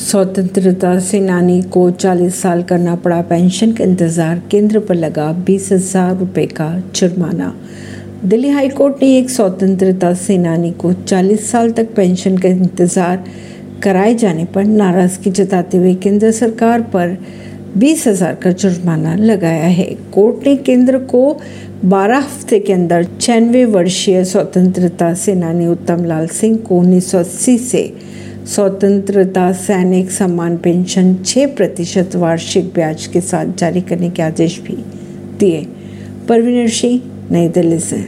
स्वतंत्रता सेनानी को 40 साल करना पड़ा। पेंशन का इंतज़ार, केंद्र पर लगा बीस हज़ार रुपये का जुर्माना। दिल्ली हाई कोर्ट ने एक स्वतंत्रता सेनानी को 40 साल तक पेंशन का इंतज़ार कराए जाने पर नाराज़गी जताते हुए केंद्र सरकार पर बीस हज़ार का जुर्माना लगाया है। कोर्ट ने केंद्र को 12 हफ़्ते के अंदर छियानवे वर्षीय स्वतंत्रता सेनानी उत्तम लाल सिंह को उन्नीस सौ अस्सी से स्वतंत्रता सैनिक सम्मान पेंशन छः प्रतिशत वार्षिक ब्याज के साथ जारी करने के आदेश भी दिए। परवीनर सिंह नई दिल्ली से।